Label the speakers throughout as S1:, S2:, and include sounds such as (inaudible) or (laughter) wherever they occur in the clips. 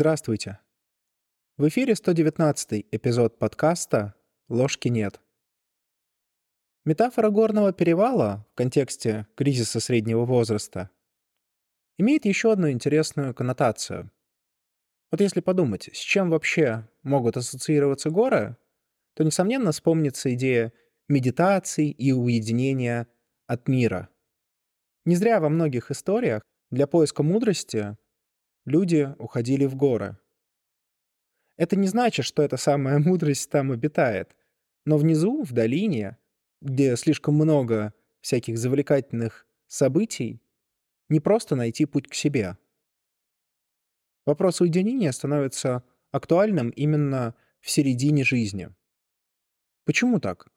S1: Здравствуйте. В эфире 119 эпизод подкаста «Ложки нет». Метафора горного перевала в контексте кризиса среднего возраста имеет еще одну интересную коннотацию. Вот если подумать, с чем вообще могут ассоциироваться горы, то, несомненно, вспомнится идея медитации и уединения от мира. Не зря во многих историях для поиска мудрости люди уходили в горы. Это не значит, что эта самая (laughs) мудрость там обитает. Но внизу, в долине, где слишком много всяких завлекательных событий, не просто найти путь к себе. Вопрос уединения становится актуальным именно в середине жизни. Почему так?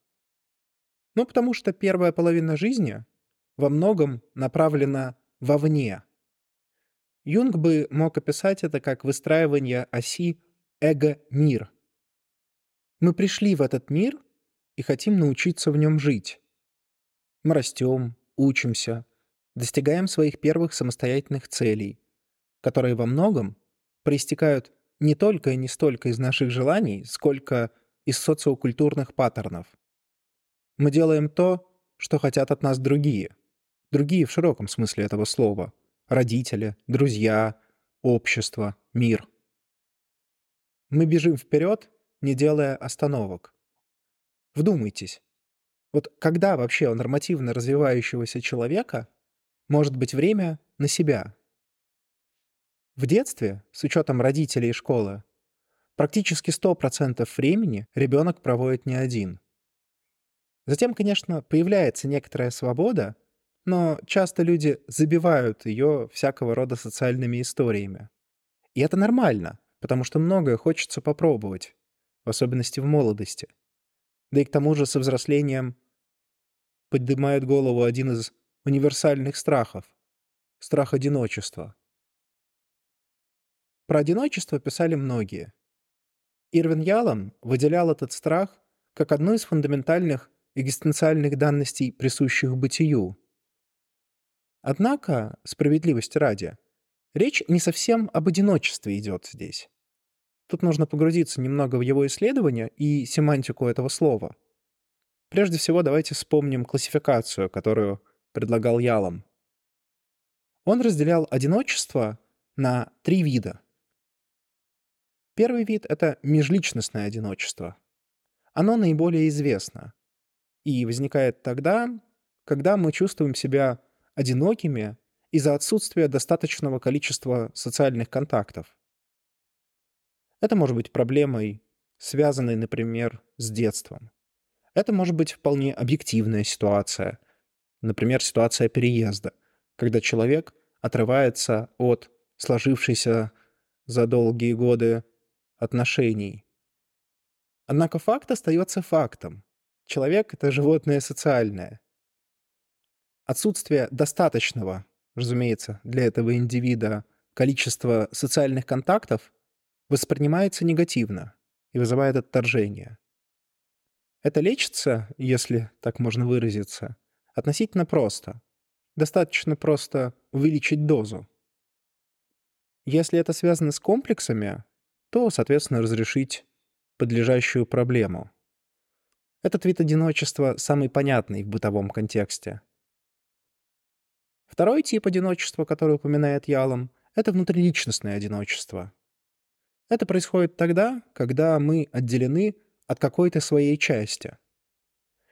S1: Ну, потому что первая половина жизни во многом направлена вовне. Юнг бы мог описать это как выстраивание оси эго-мир. Мы пришли в этот мир и хотим научиться в нем жить. Мы растем, учимся, достигаем своих первых самостоятельных целей, которые во многом проистекают не только и не столько из наших желаний, сколько из социокультурных паттернов. Мы делаем то, что хотят от нас другие. Другие в широком смысле этого слова. Родители, друзья, общество, мир. Мы бежим вперед, не делая остановок. Вдумайтесь. Вот когда вообще у нормативно развивающегося человека может быть время на себя? В детстве, с учетом родителей и школы, практически 100% времени ребенок проводит не один. Затем, конечно, появляется некоторая свобода, но часто люди забивают ее всякого рода социальными историями. И это нормально потому что многое хочется попробовать, в особенности в молодости. Да и к тому же со взрослением поднимает голову один из универсальных страхов — страх одиночества. Про одиночество писали многие. Ирвин Ялом выделял этот страх как одну из фундаментальных экзистенциальных данностей, присущих бытию. Однако, справедливости ради, речь не совсем об одиночестве идет здесь. Тут нужно погрузиться немного в его исследования и семантику этого слова. Прежде всего, давайте вспомним классификацию, которую предлагал Ялом. Он разделял одиночество на три вида. Первый вид — это межличностное одиночество. Оно наиболее известно и возникает тогда, когда мы чувствуем себя одинокими из-за отсутствия достаточного количества социальных контактов. Это может быть проблемой, связанной, например, с детством. Это может быть вполне объективная ситуация, например, ситуация переезда, когда человек отрывается от сложившейся за долгие годы отношений. Однако факт остается фактом. Человек — это животное социальное. Отсутствие достаточного, разумеется, для этого индивида количества социальных контактов воспринимается негативно и вызывает отторжение. Это лечится, если так можно выразиться, относительно просто. Достаточно просто увеличить дозу. Если это связано с комплексами, то, соответственно, разрешить подлежащую проблему. Этот вид одиночества самый понятный в бытовом контексте. Второй тип одиночества, который упоминает Ялом, это внутриличностное одиночество. Это происходит тогда, когда мы отделены от какой-то своей части.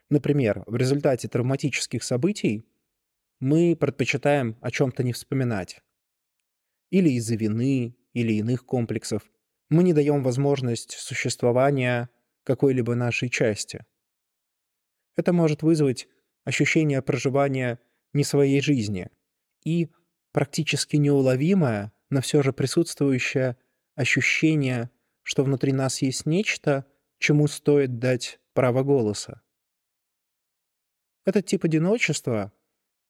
S1: Например, в результате травматических событий мы предпочитаем о чем-то не вспоминать. Или из-за вины, или иных комплексов мы не даем возможность существования какой-либо нашей части. Это может вызвать ощущение проживания не своей жизни и практически неуловимое, но все же присутствующее ощущение, что внутри нас есть нечто, чему стоит дать право голоса. Этот тип одиночества,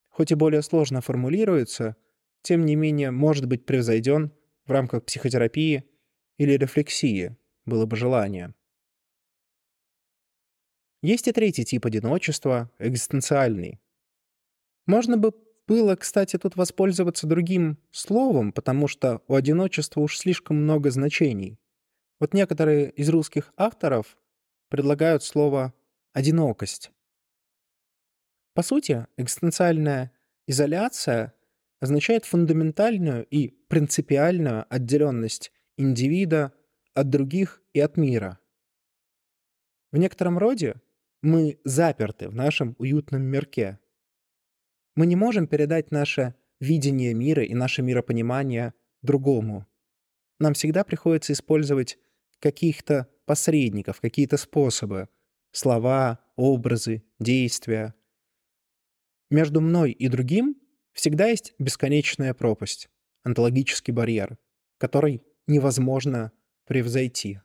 S1: хоть и более сложно формулируется, тем не менее может быть превзойден в рамках психотерапии или рефлексии, было бы желание. Есть и третий тип одиночества — экзистенциальный. Можно бы было, кстати, тут воспользоваться другим словом, потому что у одиночества уж слишком много значений. Вот некоторые из русских авторов предлагают слово «одинокость». По сути, экзистенциальная изоляция означает фундаментальную и принципиальную отделенность индивида от других и от мира. В некотором роде мы заперты в нашем уютном мирке. Мы не можем передать наше видение мира и наше миропонимание другому. Нам всегда приходится использовать каких-то посредников, какие-то способы, слова, образы, действия. Между мной и другим всегда есть бесконечная пропасть, онтологический барьер, который невозможно превзойти.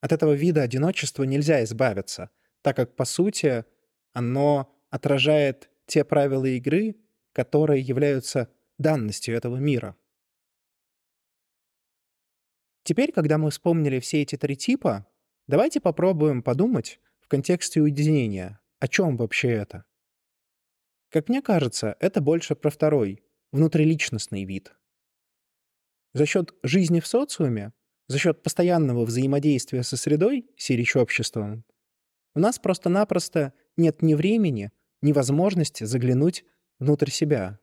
S1: От этого вида одиночества нельзя избавиться, так как, по сути, оно отражает те правила игры, которые являются данностью этого мира. Теперь, когда мы вспомнили все эти три типа, давайте попробуем подумать в контексте уединения, о чем вообще это. Как мне кажется, это больше про второй, внутриличностный вид. За счет жизни в социуме, за счет постоянного взаимодействия со средой, сирич обществом, у нас просто-напросто нет ни времени, ни возможности заглянуть внутрь себя.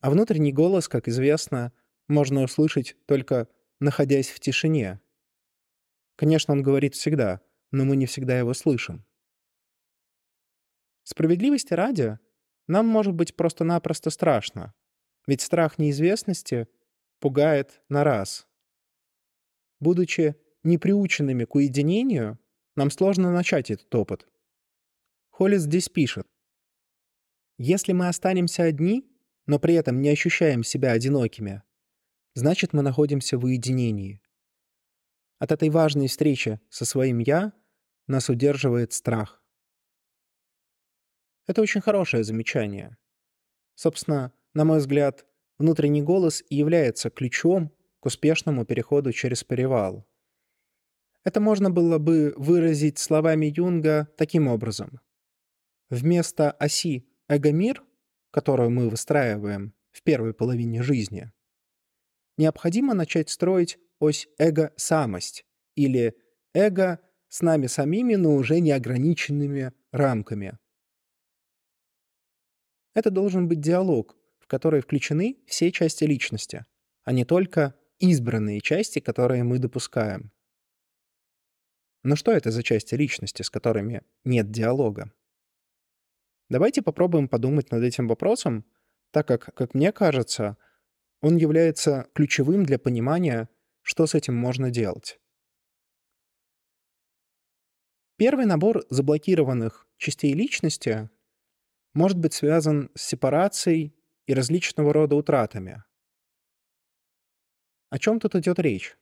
S1: А внутренний голос, как известно, можно услышать только находясь в тишине. Конечно, он говорит всегда, но мы не всегда его слышим. Справедливости ради, нам может быть просто-напросто страшно, ведь страх неизвестности пугает на раз. Будучи неприученными к уединению, нам сложно начать этот опыт. Холлис здесь пишет. Если мы останемся одни, но при этом не ощущаем себя одинокими, значит, мы находимся в уединении. От этой важной встречи со своим «я» нас удерживает страх. Это очень хорошее замечание. Собственно, на мой взгляд, внутренний голос и является ключом к успешному переходу через перевал. Это можно было бы выразить словами Юнга таким образом. Вместо оси эго-мир, которую мы выстраиваем в первой половине жизни, необходимо начать строить ось эго-самость или эго с нами самими, но уже неограниченными рамками. Это должен быть диалог, в который включены все части личности, а не только избранные части, которые мы допускаем. Но что это за части личности, с которыми нет диалога? Давайте попробуем подумать над этим вопросом, так как, как мне кажется, он является ключевым для понимания, что с этим можно делать. Первый набор заблокированных частей личности может быть связан с сепарацией и различного рода утратами. О чем тут идет речь?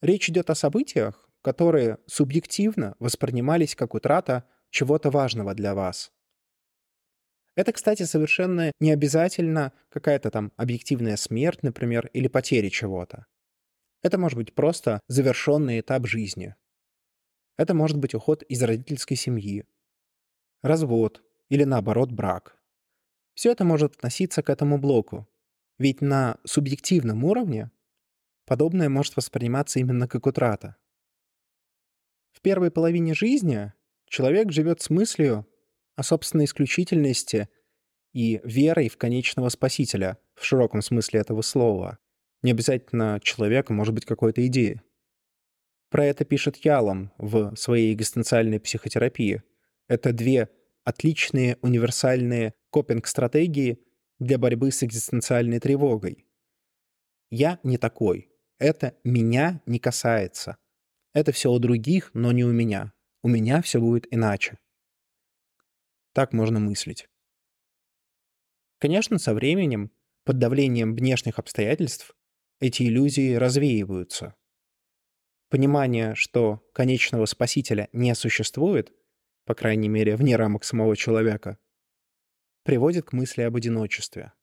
S1: Речь идет о событиях, которые субъективно воспринимались как утрата чего-то важного для вас. Это, кстати, совершенно не обязательно какая-то там объективная смерть, например, или потеря чего-то. Это может быть просто завершенный этап жизни. Это может быть уход из родительской семьи, развод или, наоборот, брак. Все это может относиться к этому блоку, ведь на субъективном уровне подобное может восприниматься именно как утрата. В первой половине жизни человек живет с мыслью о собственной исключительности и верой в конечного спасителя в широком смысле этого слова. Не обязательно человека, может быть, какой-то идеи. Про это пишет Ялом в своей экзистенциальной психотерапии. Это две отличные универсальные копинг-стратегии для борьбы с экзистенциальной тревогой. Я не такой. Это меня не касается. Это все у других, но не у меня. У меня все будет иначе. Так можно мыслить. Конечно, со временем, под давлением внешних обстоятельств, эти иллюзии развеиваются. Понимание, что конечного спасителя не существует, по крайней мере, вне рамок самого человека, приводит к мысли об одиночестве.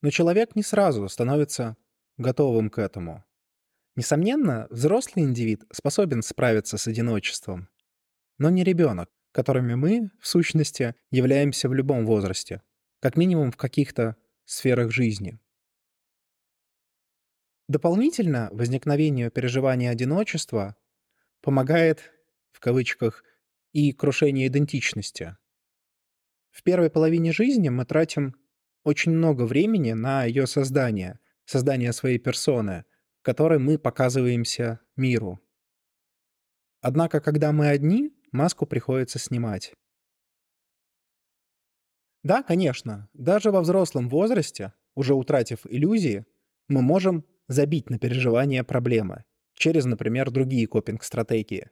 S1: Но человек не сразу становится готовым к этому. Несомненно, взрослый индивид способен справиться с одиночеством, но не ребенок. которыми мы, в сущности, являемся в любом возрасте, как минимум в каких-то сферах жизни. Дополнительно возникновению переживания одиночества помогает, в кавычках, и крушение идентичности. В первой половине жизни мы тратим очень много времени на ее создание, создание своей персоны, которой мы показываемся миру. Однако, когда мы одни, маску приходится снимать. Да, конечно, даже во взрослом возрасте, уже утратив иллюзии, мы можем забить на переживание проблемы через, например, другие копинг-стратегии.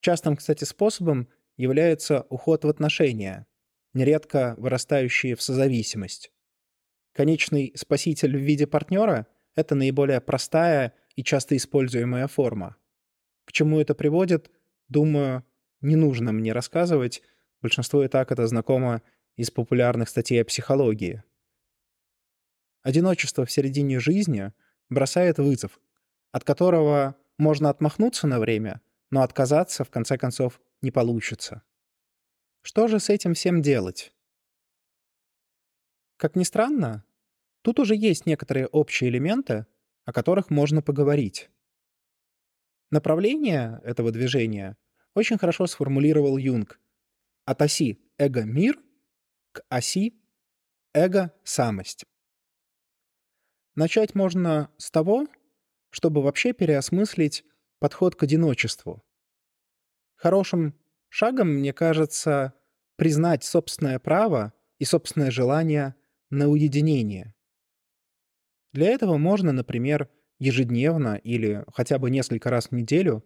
S1: Частым, кстати, способом является уход в отношения, нередко вырастающие в созависимость. Конечный спаситель в виде партнера — это наиболее простая и часто используемая форма. К чему это приводит, думаю, не нужно мне рассказывать, большинство и так это знакомо из популярных статей о психологии. Одиночество в середине жизни бросает вызов, от которого можно отмахнуться на время, но отказаться, в конце концов, не получится. Что же с этим всем делать? Как ни странно, тут уже есть некоторые общие элементы, о которых можно поговорить. Направление этого движения очень хорошо сформулировал Юнг. От оси эго-мир к оси эго-самость. Начать можно с того, чтобы вообще переосмыслить подход к одиночеству. Хорошим шагом, мне кажется, признать собственное право и собственное желание на уединение. Для этого можно, например, ежедневно или хотя бы несколько раз в неделю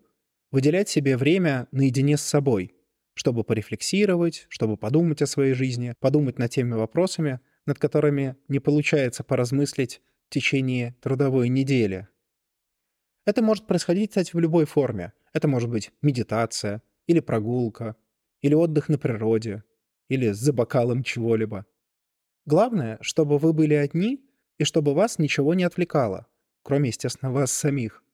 S1: выделять себе время наедине с собой, чтобы порефлексировать, чтобы подумать о своей жизни, подумать над теми вопросами, над которыми не получается поразмыслить в течение трудовой недели. Это может происходить, кстати, в любой форме. Это может быть медитация, или прогулка, или отдых на природе, или за бокалом чего-либо. Главное, чтобы вы были одни и чтобы вас ничего не отвлекало, кроме, естественно, вас самих.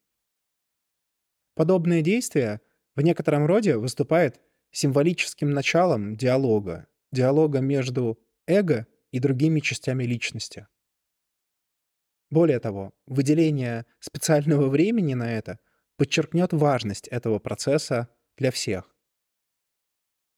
S1: Подобное действие в некотором роде выступает символическим началом диалога, диалога между эго и другими частями личности. Более того, выделение специального времени на это подчеркнет важность этого процесса для всех.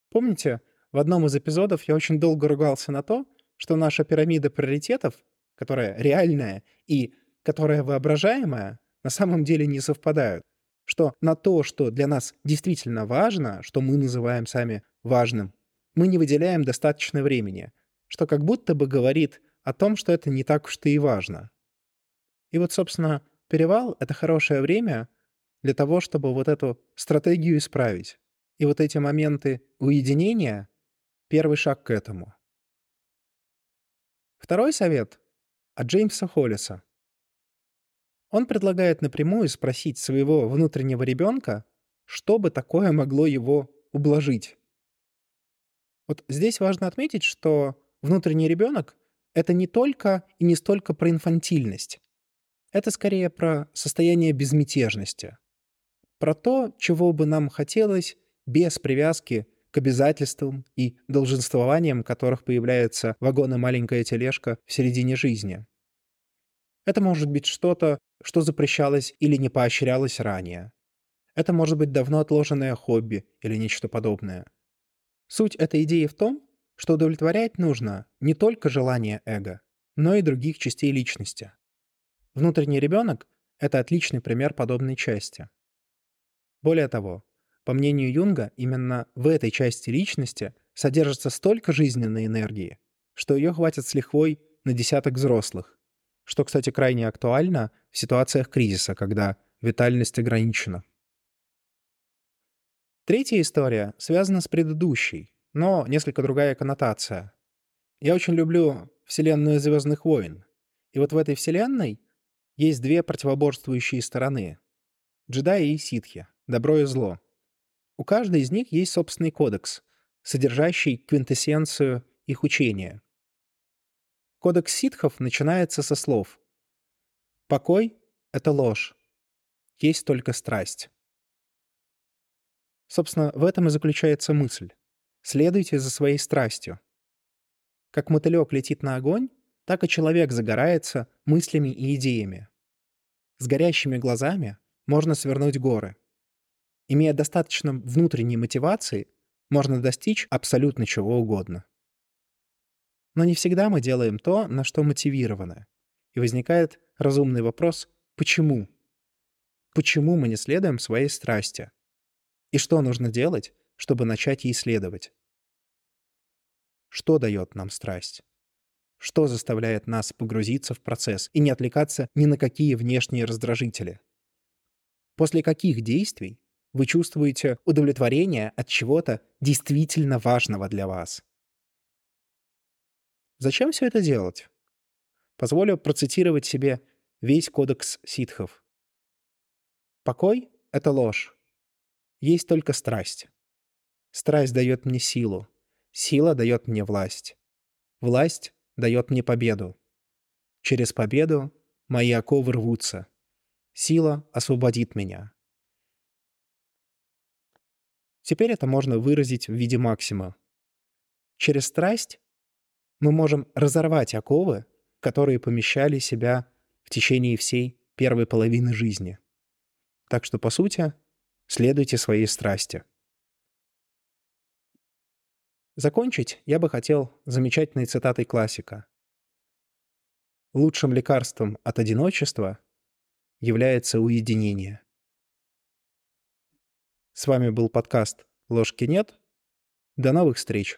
S1: Помните, в одном из эпизодов я очень долго ругался на то, что наша пирамида приоритетов, которая реальная и которая воображаемая, на самом деле не совпадают. Что на то, что для нас действительно важно, что мы называем сами важным, мы не выделяем достаточно времени, что как будто бы говорит о том, что это не так уж и важно. И вот, собственно, перевал — это хорошее время для того, чтобы вот эту стратегию исправить. И вот эти моменты уединения — первый шаг к этому. Второй совет от Джеймса Холлиса. Он предлагает напрямую спросить своего внутреннего ребенка, что бы такое могло его ублажить. Вот здесь важно отметить, что внутренний ребенок — это не только и не столько про инфантильность. Это скорее про состояние безмятежности. Про то, чего бы нам хотелось без привязки к обязательствам и долженствованиям, которых появляется вагон и маленькая тележка в середине жизни. Это может быть что-то, что запрещалось или не поощрялось ранее. Это может быть давно отложенное хобби или нечто подобное. Суть этой идеи в том, что удовлетворять нужно не только желание эго, но и других частей личности. Внутренний ребенок — это отличный пример подобной части. Более того, по мнению Юнга, именно в этой части личности содержится столько жизненной энергии, что ее хватит с лихвой на десяток взрослых, что, кстати, крайне актуально в ситуациях кризиса, когда витальность ограничена. Третья история связана с предыдущей, но несколько другая коннотация. Я очень люблю вселенную «Звездных войн». И вот в этой вселенной есть две противоборствующие стороны — джедаи и ситхи, добро и зло. У каждой из них есть собственный кодекс, содержащий квинтэссенцию их учения. Кодекс ситхов начинается со слов «Покой — это ложь, есть только страсть». Собственно, в этом и заключается мысль. Следуйте за своей страстью. Как мотылек летит на огонь, так и человек загорается мыслями и идеями. С горящими глазами можно свернуть горы. Имея достаточно внутренней мотивации, можно достичь абсолютно чего угодно. Но не всегда мы делаем то, на что мотивированы. И возникает разумный вопрос «почему?». Почему мы не следуем своей страсти? И что нужно делать, чтобы начать ей следовать? Что дает нам страсть? Что заставляет нас погрузиться в процесс и не отвлекаться ни на какие внешние раздражители? После каких действий вы чувствуете удовлетворение от чего-то действительно важного для вас? Зачем все это делать? Позволю процитировать себе весь кодекс ситхов. Покой — это ложь. Есть только страсть. Страсть дает мне силу. Сила дает мне власть. Власть дает мне победу. Через победу мои оковы рвутся. Сила освободит меня. Теперь это можно выразить в виде максима. Через страсть мы можем разорвать оковы, которые помещали себя в течение всей первой половины жизни. Так что, по сути, следуйте своей страсти. Закончить я бы хотел замечательной цитатой классика. «Лучшим лекарством от одиночества является уединение». С вами был подкаст «Ложки нет». До новых встреч!